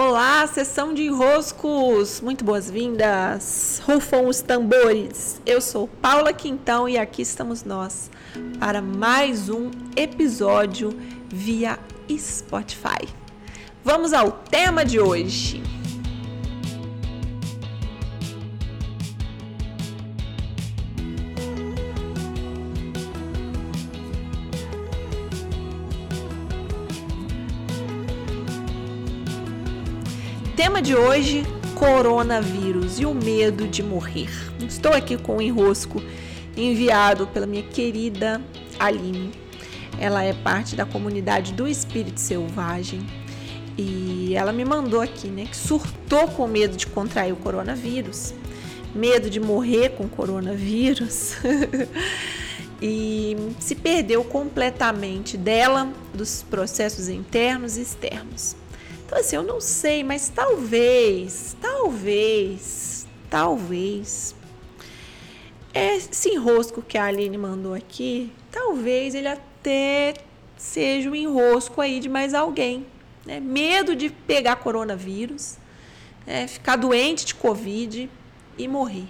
Olá, sessão de enroscos! Muito boas-vindas! Rufam os tambores! Eu sou Paula Quintão e aqui estamos nós para mais um episódio via Spotify. Vamos ao tema de hoje. Tema de hoje: coronavírus e o medo de morrer. Estou aqui com um enrosco enviado pela minha querida Aline. Ela é parte da comunidade do Espírito Selvagem e ela me mandou aqui, né, que surtou com medo de contrair o coronavírus, medo de morrer com coronavírus. e se perdeu completamente dela, dos processos internos e externos. Então, assim, eu não sei, mas talvez, talvez, talvez. Esse enrosco que a Aline mandou aqui, talvez ele até seja um enrosco aí de mais alguém. Né? Medo de pegar coronavírus, né? ficar doente de Covid e morrer.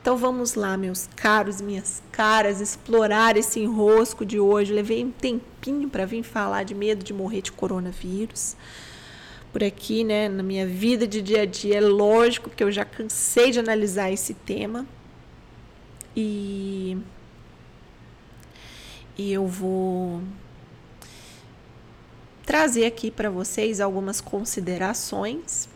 Então vamos lá, meus caros, minhas caras, explorar esse enrosco de hoje. levei um tempinho para vir falar de medo de morrer de coronavírus. Por aqui, né, na minha vida de dia a dia, é lógico que eu já cansei de analisar esse tema. E e eu vou trazer aqui para vocês algumas considerações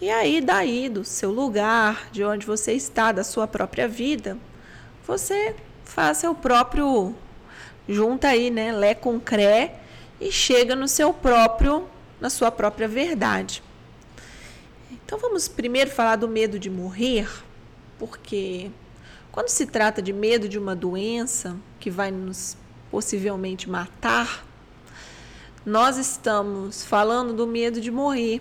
e aí, daí, do seu lugar, de onde você está, da sua própria vida, você faz seu próprio. Junta aí, né? Lé com cré e chega no seu próprio, na sua própria verdade. Então vamos primeiro falar do medo de morrer, porque quando se trata de medo de uma doença que vai nos possivelmente matar, nós estamos falando do medo de morrer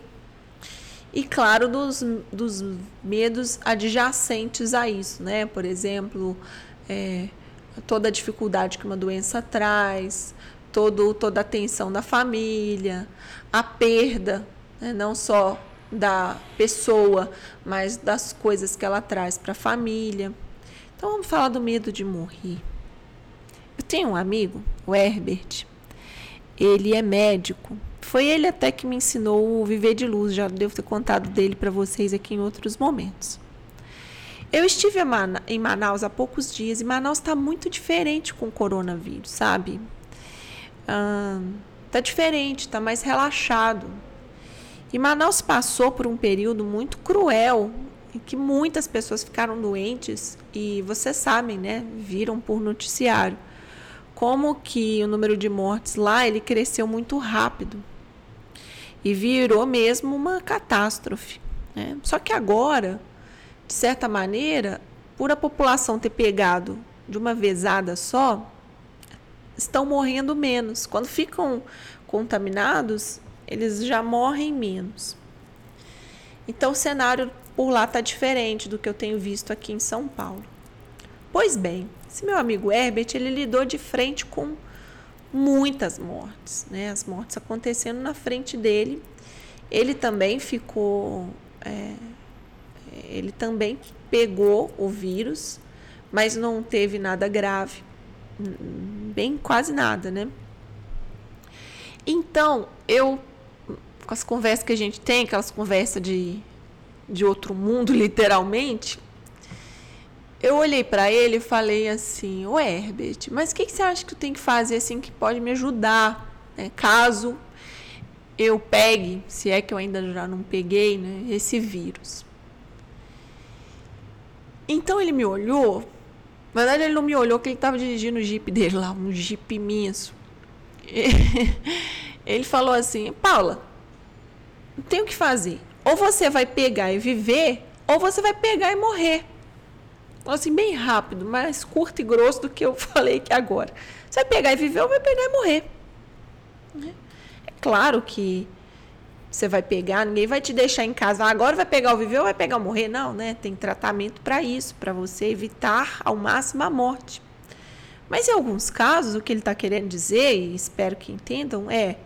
e claro dos, dos medos adjacentes a isso, né? Por exemplo, é, toda a dificuldade que uma doença traz, todo, toda a tensão da família, a perda, né? não só da pessoa, mas das coisas que ela traz para a família. Então vamos falar do medo de morrer. Eu tenho um amigo, o Herbert, ele é médico foi ele até que me ensinou o viver de luz, já devo ter contado dele para vocês aqui em outros momentos. Eu estive em Manaus há poucos dias e Manaus está muito diferente com o coronavírus, sabe? Ah, tá diferente, tá mais relaxado. E Manaus passou por um período muito cruel em que muitas pessoas ficaram doentes e vocês sabem, né? Viram por noticiário como que o número de mortes lá ele cresceu muito rápido e virou mesmo uma catástrofe. Né? Só que agora, de certa maneira, por a população ter pegado de uma vezada só, estão morrendo menos. Quando ficam contaminados, eles já morrem menos. Então o cenário por lá está diferente do que eu tenho visto aqui em São Paulo. Pois bem, esse meu amigo Herbert, ele lidou de frente com muitas mortes, né? As mortes acontecendo na frente dele. Ele também ficou, é, ele também pegou o vírus, mas não teve nada grave, bem quase nada, né? Então eu, com as conversas que a gente tem, aquelas conversas de, de outro mundo, literalmente, eu olhei para ele e falei assim: Ô Herbert, mas o que, que, você acha que eu tenho que fazer assim que pode me ajudar? Né? Caso eu pegue, se é que eu ainda já não peguei, né, esse vírus. Então ele me olhou. Na verdade, ele não me olhou, porque ele estava dirigindo o jeep dele lá, um jeep imenso. Ele falou assim: Paula, não tem o que fazer. Ou você vai pegar e viver, ou você vai pegar e morrer assim, bem rápido, mais curto e grosso do que eu falei que agora. Você vai pegar e viver ou vai pegar e morrer. Né? É claro que você vai pegar, ninguém vai te deixar em casa. Ah, agora vai pegar o viver ou vai pegar o morrer? Não, né? Tem tratamento para isso, para você evitar ao máximo a morte. Mas em alguns casos, o que ele está querendo dizer, e espero que entendam, é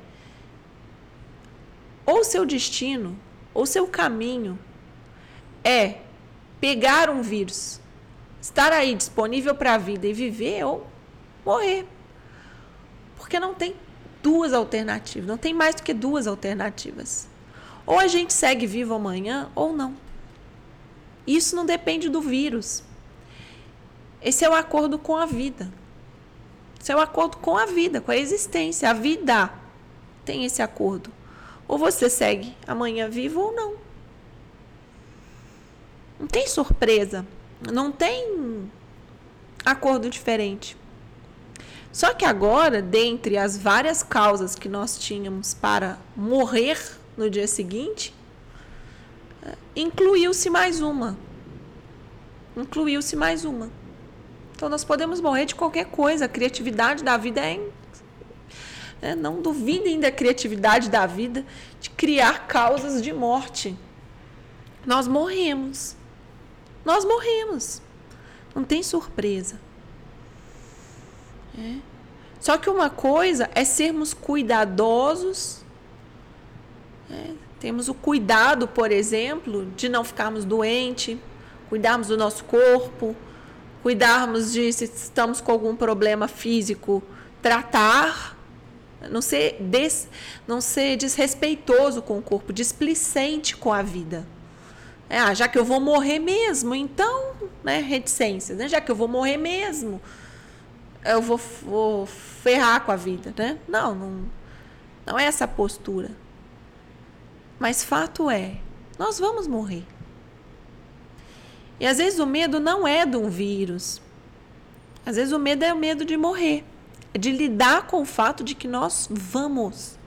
ou seu destino, ou seu caminho é pegar um vírus, estar aí disponível para a vida e viver ou morrer. Porque não tem duas alternativas, não tem mais do que duas alternativas. Ou a gente segue vivo amanhã ou não. Isso não depende do vírus. Esse é o acordo com a vida. Esse é o acordo com a vida, com a existência. A vida tem esse acordo. Ou você segue amanhã vivo ou não. Não tem surpresa. Não tem acordo diferente. Só que agora, dentre as várias causas que nós tínhamos para morrer no dia seguinte, incluiu-se mais uma. Incluiu-se mais uma. Então nós podemos morrer de qualquer coisa. A criatividade da vida é. é não duvidem da criatividade da vida de criar causas de morte. Nós morremos. Nós morremos. Não tem surpresa. Só que uma coisa é sermos cuidadosos. É. Temos o cuidado, por exemplo, de não ficarmos doentes, cuidarmos do nosso corpo, cuidarmos de se estamos com algum problema físico, tratar, não ser, des, não ser desrespeitoso com o corpo, displicente com a vida. É, ah, já que eu vou morrer mesmo, então, né, reticência, né? Já que eu vou morrer mesmo, eu vou, vou ferrar com a vida, né? Não, não, não é essa postura. Mas fato é, nós vamos morrer. E às vezes o medo não é de um vírus. Às vezes o medo é o medo de morrer. É de lidar com o fato de que nós vamos.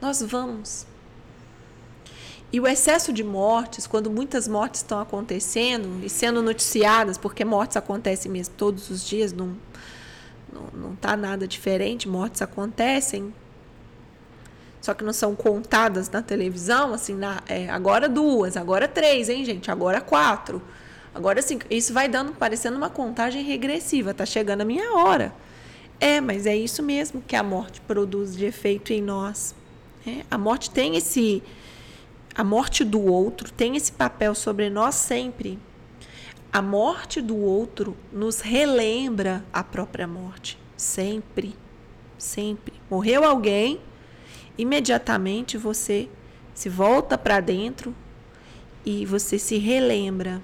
Nós vamos. E o excesso de mortes, quando muitas mortes estão acontecendo e sendo noticiadas, porque mortes acontecem mesmo todos os dias, não está nada diferente, mortes acontecem, só que não são contadas na televisão, assim, na, é, agora duas, agora três, hein, gente? Agora quatro. Agora sim, isso vai dando, parecendo uma contagem regressiva, tá chegando a minha hora. É, mas é isso mesmo que a morte produz de efeito em nós. É, a morte tem esse a morte do outro tem esse papel sobre nós sempre. A morte do outro nos relembra a própria morte. Sempre. Sempre. Morreu alguém, imediatamente você se volta para dentro e você se relembra.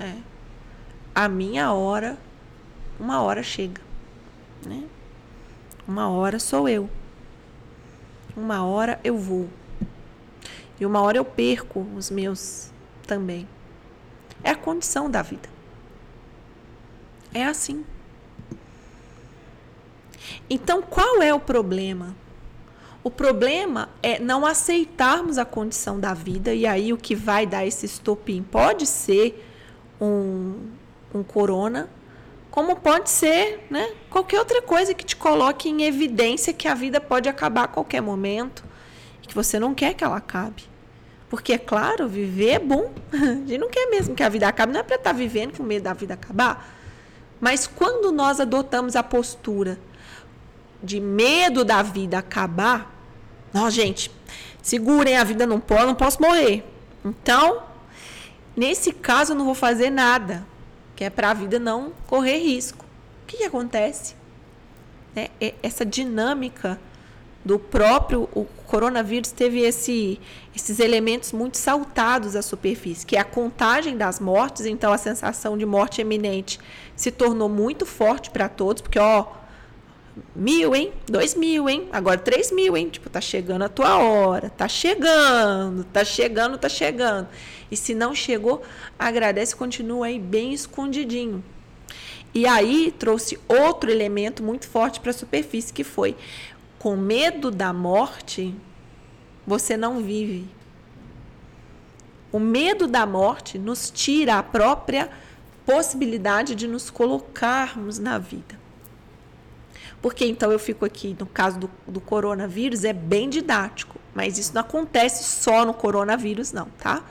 É. A minha hora, uma hora chega. Né? Uma hora sou eu. Uma hora eu vou. E uma hora eu perco os meus também. É a condição da vida. É assim. Então, qual é o problema? O problema é não aceitarmos a condição da vida, e aí o que vai dar esse estopim pode ser um, um corona, como pode ser né, qualquer outra coisa que te coloque em evidência que a vida pode acabar a qualquer momento e que você não quer que ela acabe. Porque, é claro, viver é bom. A gente não quer mesmo que a vida acabe, não é para estar tá vivendo com medo da vida acabar. Mas quando nós adotamos a postura de medo da vida acabar, não, gente, segurem, a vida não pode, não posso morrer. Então, nesse caso, eu não vou fazer nada, que é para a vida não correr risco. O que, que acontece? É, é essa dinâmica do próprio o coronavírus teve esse, esses elementos muito saltados à superfície, que é a contagem das mortes, então a sensação de morte eminente se tornou muito forte para todos, porque ó, mil, hein? Dois mil, hein? Agora três mil, hein? Tipo, tá chegando a tua hora, tá chegando, tá chegando, tá chegando. E se não chegou, agradece, continua aí bem escondidinho. E aí trouxe outro elemento muito forte para a superfície, que foi com medo da morte, você não vive. O medo da morte nos tira a própria possibilidade de nos colocarmos na vida. Porque então eu fico aqui, no caso do, do coronavírus, é bem didático, mas isso não acontece só no coronavírus, não, tá?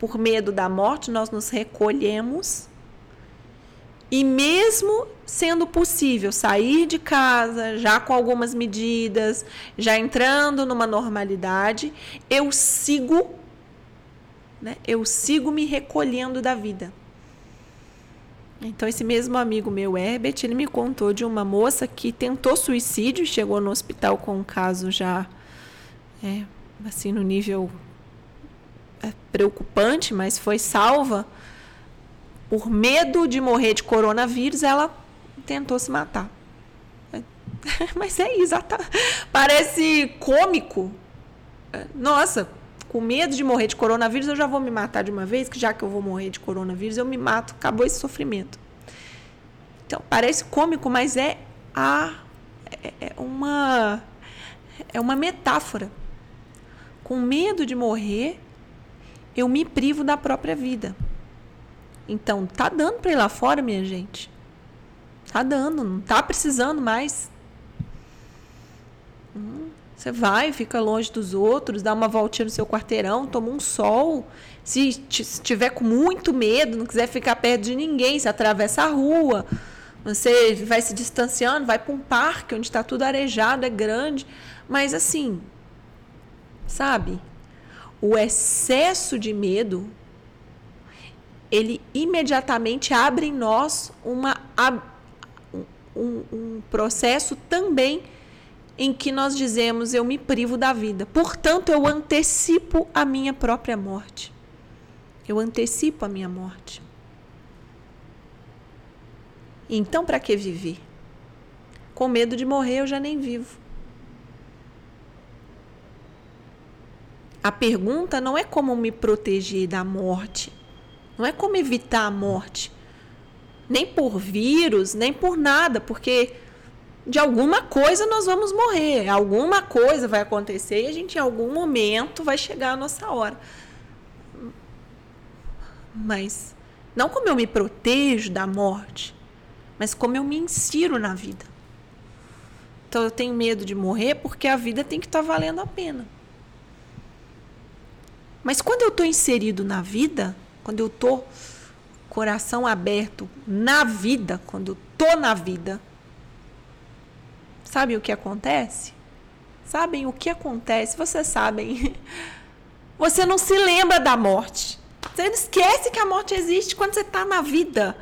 Por medo da morte, nós nos recolhemos E mesmo sendo possível sair de casa, já com algumas medidas, já entrando numa normalidade, eu sigo, né? Eu sigo me recolhendo da vida. Então, esse mesmo amigo meu, Herbert, ele me contou de uma moça que tentou suicídio, chegou no hospital com um caso já, é, assim, no nível é, preocupante, mas foi salva. Por medo de morrer de coronavírus, ela tentou se matar. Mas é exata. Parece cômico. Nossa, com medo de morrer de coronavírus, eu já vou me matar de uma vez, que já que eu vou morrer de coronavírus, eu me mato, acabou esse sofrimento. Então, parece cômico, mas é a é, é uma é uma metáfora. Com medo de morrer, eu me privo da própria vida. Então, tá dando para ir lá fora, minha gente. Tá dando, não tá precisando mais. Hum. Você vai, fica longe dos outros, dá uma voltinha no seu quarteirão, toma um sol. Se estiver com muito medo, não quiser ficar perto de ninguém, você atravessa a rua. Você vai se distanciando, vai para um parque onde está tudo arejado, é grande. Mas assim, sabe? O excesso de medo, ele imediatamente abre em nós uma, um, um processo também em que nós dizemos eu me privo da vida. Portanto, eu antecipo a minha própria morte. Eu antecipo a minha morte. Então, para que viver? Com medo de morrer, eu já nem vivo. A pergunta não é como me proteger da morte, não é como evitar a morte, nem por vírus, nem por nada, porque de alguma coisa nós vamos morrer, alguma coisa vai acontecer e a gente em algum momento vai chegar a nossa hora. Mas não como eu me protejo da morte, mas como eu me insiro na vida. Então eu tenho medo de morrer porque a vida tem que estar tá valendo a pena. Mas quando eu estou inserido na vida, quando eu estou coração aberto na vida, quando eu estou na vida, Sabe o que acontece? Sabem o que acontece? Vocês sabem. Você não se lembra da morte. Você esquece que a morte existe quando você está na vida.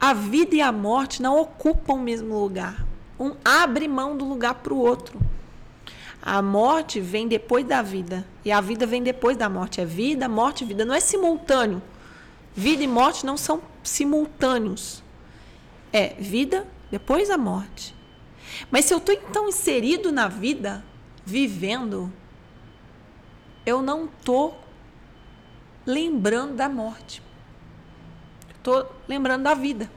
A vida e a morte não ocupam o mesmo lugar. Um abre mão do lugar para o outro. A morte vem depois da vida. E a vida vem depois da morte. É vida, morte, vida. Não é simultâneo. Vida e morte não são simultâneos. É vida depois da morte. Mas se eu estou então inserido na vida, vivendo, eu não estou lembrando da morte. Estou lembrando da vida.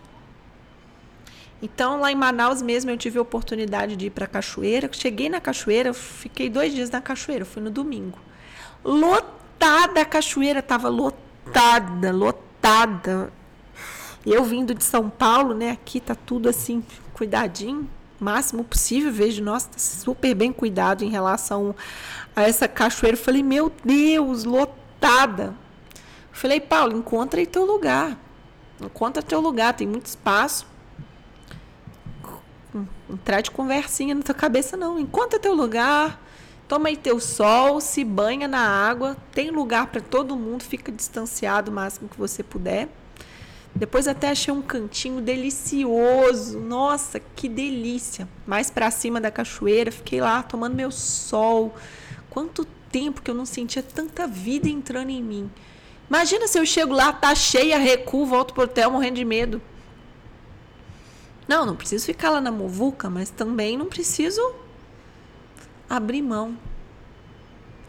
Então, lá em Manaus mesmo, eu tive a oportunidade de ir para a cachoeira. Cheguei na cachoeira, fiquei dois dias na cachoeira, fui no domingo. Lotada a cachoeira, estava lotada, lotada. Eu vindo de São Paulo, né? Aqui tá tudo assim, cuidadinho máximo possível. Vejo, nossa, tá super bem cuidado em relação a essa cachoeira. Falei, meu Deus, lotada. Falei, Paulo, encontra aí teu lugar. Encontra teu lugar, tem muito espaço. Entrar de conversinha na tua cabeça, não. Encontra teu lugar. Toma aí teu sol, se banha na água. Tem lugar para todo mundo, fica distanciado o máximo que você puder. Depois até achei um cantinho delicioso. Nossa, que delícia. Mais para cima da cachoeira, fiquei lá tomando meu sol. Quanto tempo que eu não sentia tanta vida entrando em mim. Imagina se eu chego lá, tá cheia, recuo, volto pro hotel morrendo de medo. Não, não preciso ficar lá na muvuca, mas também não preciso abrir mão.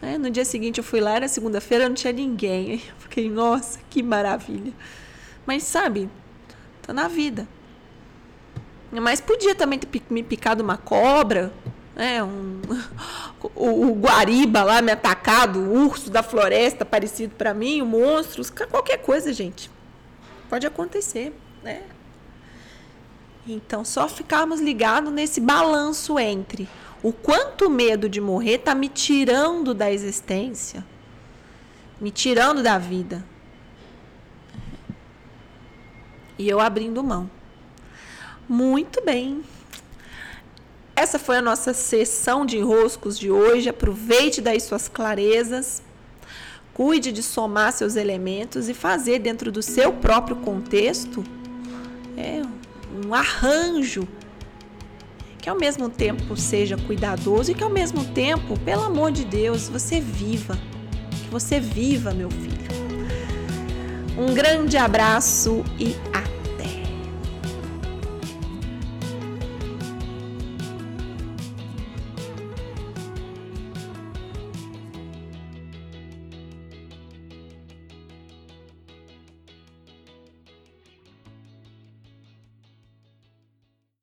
É, no dia seguinte eu fui lá, era segunda-feira, não tinha ninguém. Eu fiquei, nossa, que maravilha. Mas sabe, tá na vida. Mas podia também ter me picado uma cobra, né? Um, o, o, guariba lá me atacado, o urso da floresta parecido para mim, o monstro, qualquer coisa, gente. Pode acontecer, né? Então, só ficarmos ligados nesse balanço entre o quanto medo de morrer tá me tirando da existência, me tirando da vida e eu abrindo mão. Muito bem. Essa foi a nossa sessão de enroscos de hoje. Aproveite daí suas clarezas. Cuide de somar seus elementos e fazer dentro do seu próprio contexto é, um arranjo que ao mesmo tempo seja cuidadoso e que ao mesmo tempo, pelo amor de Deus, você viva. Que você viva, meu filho. Um grande abraço e até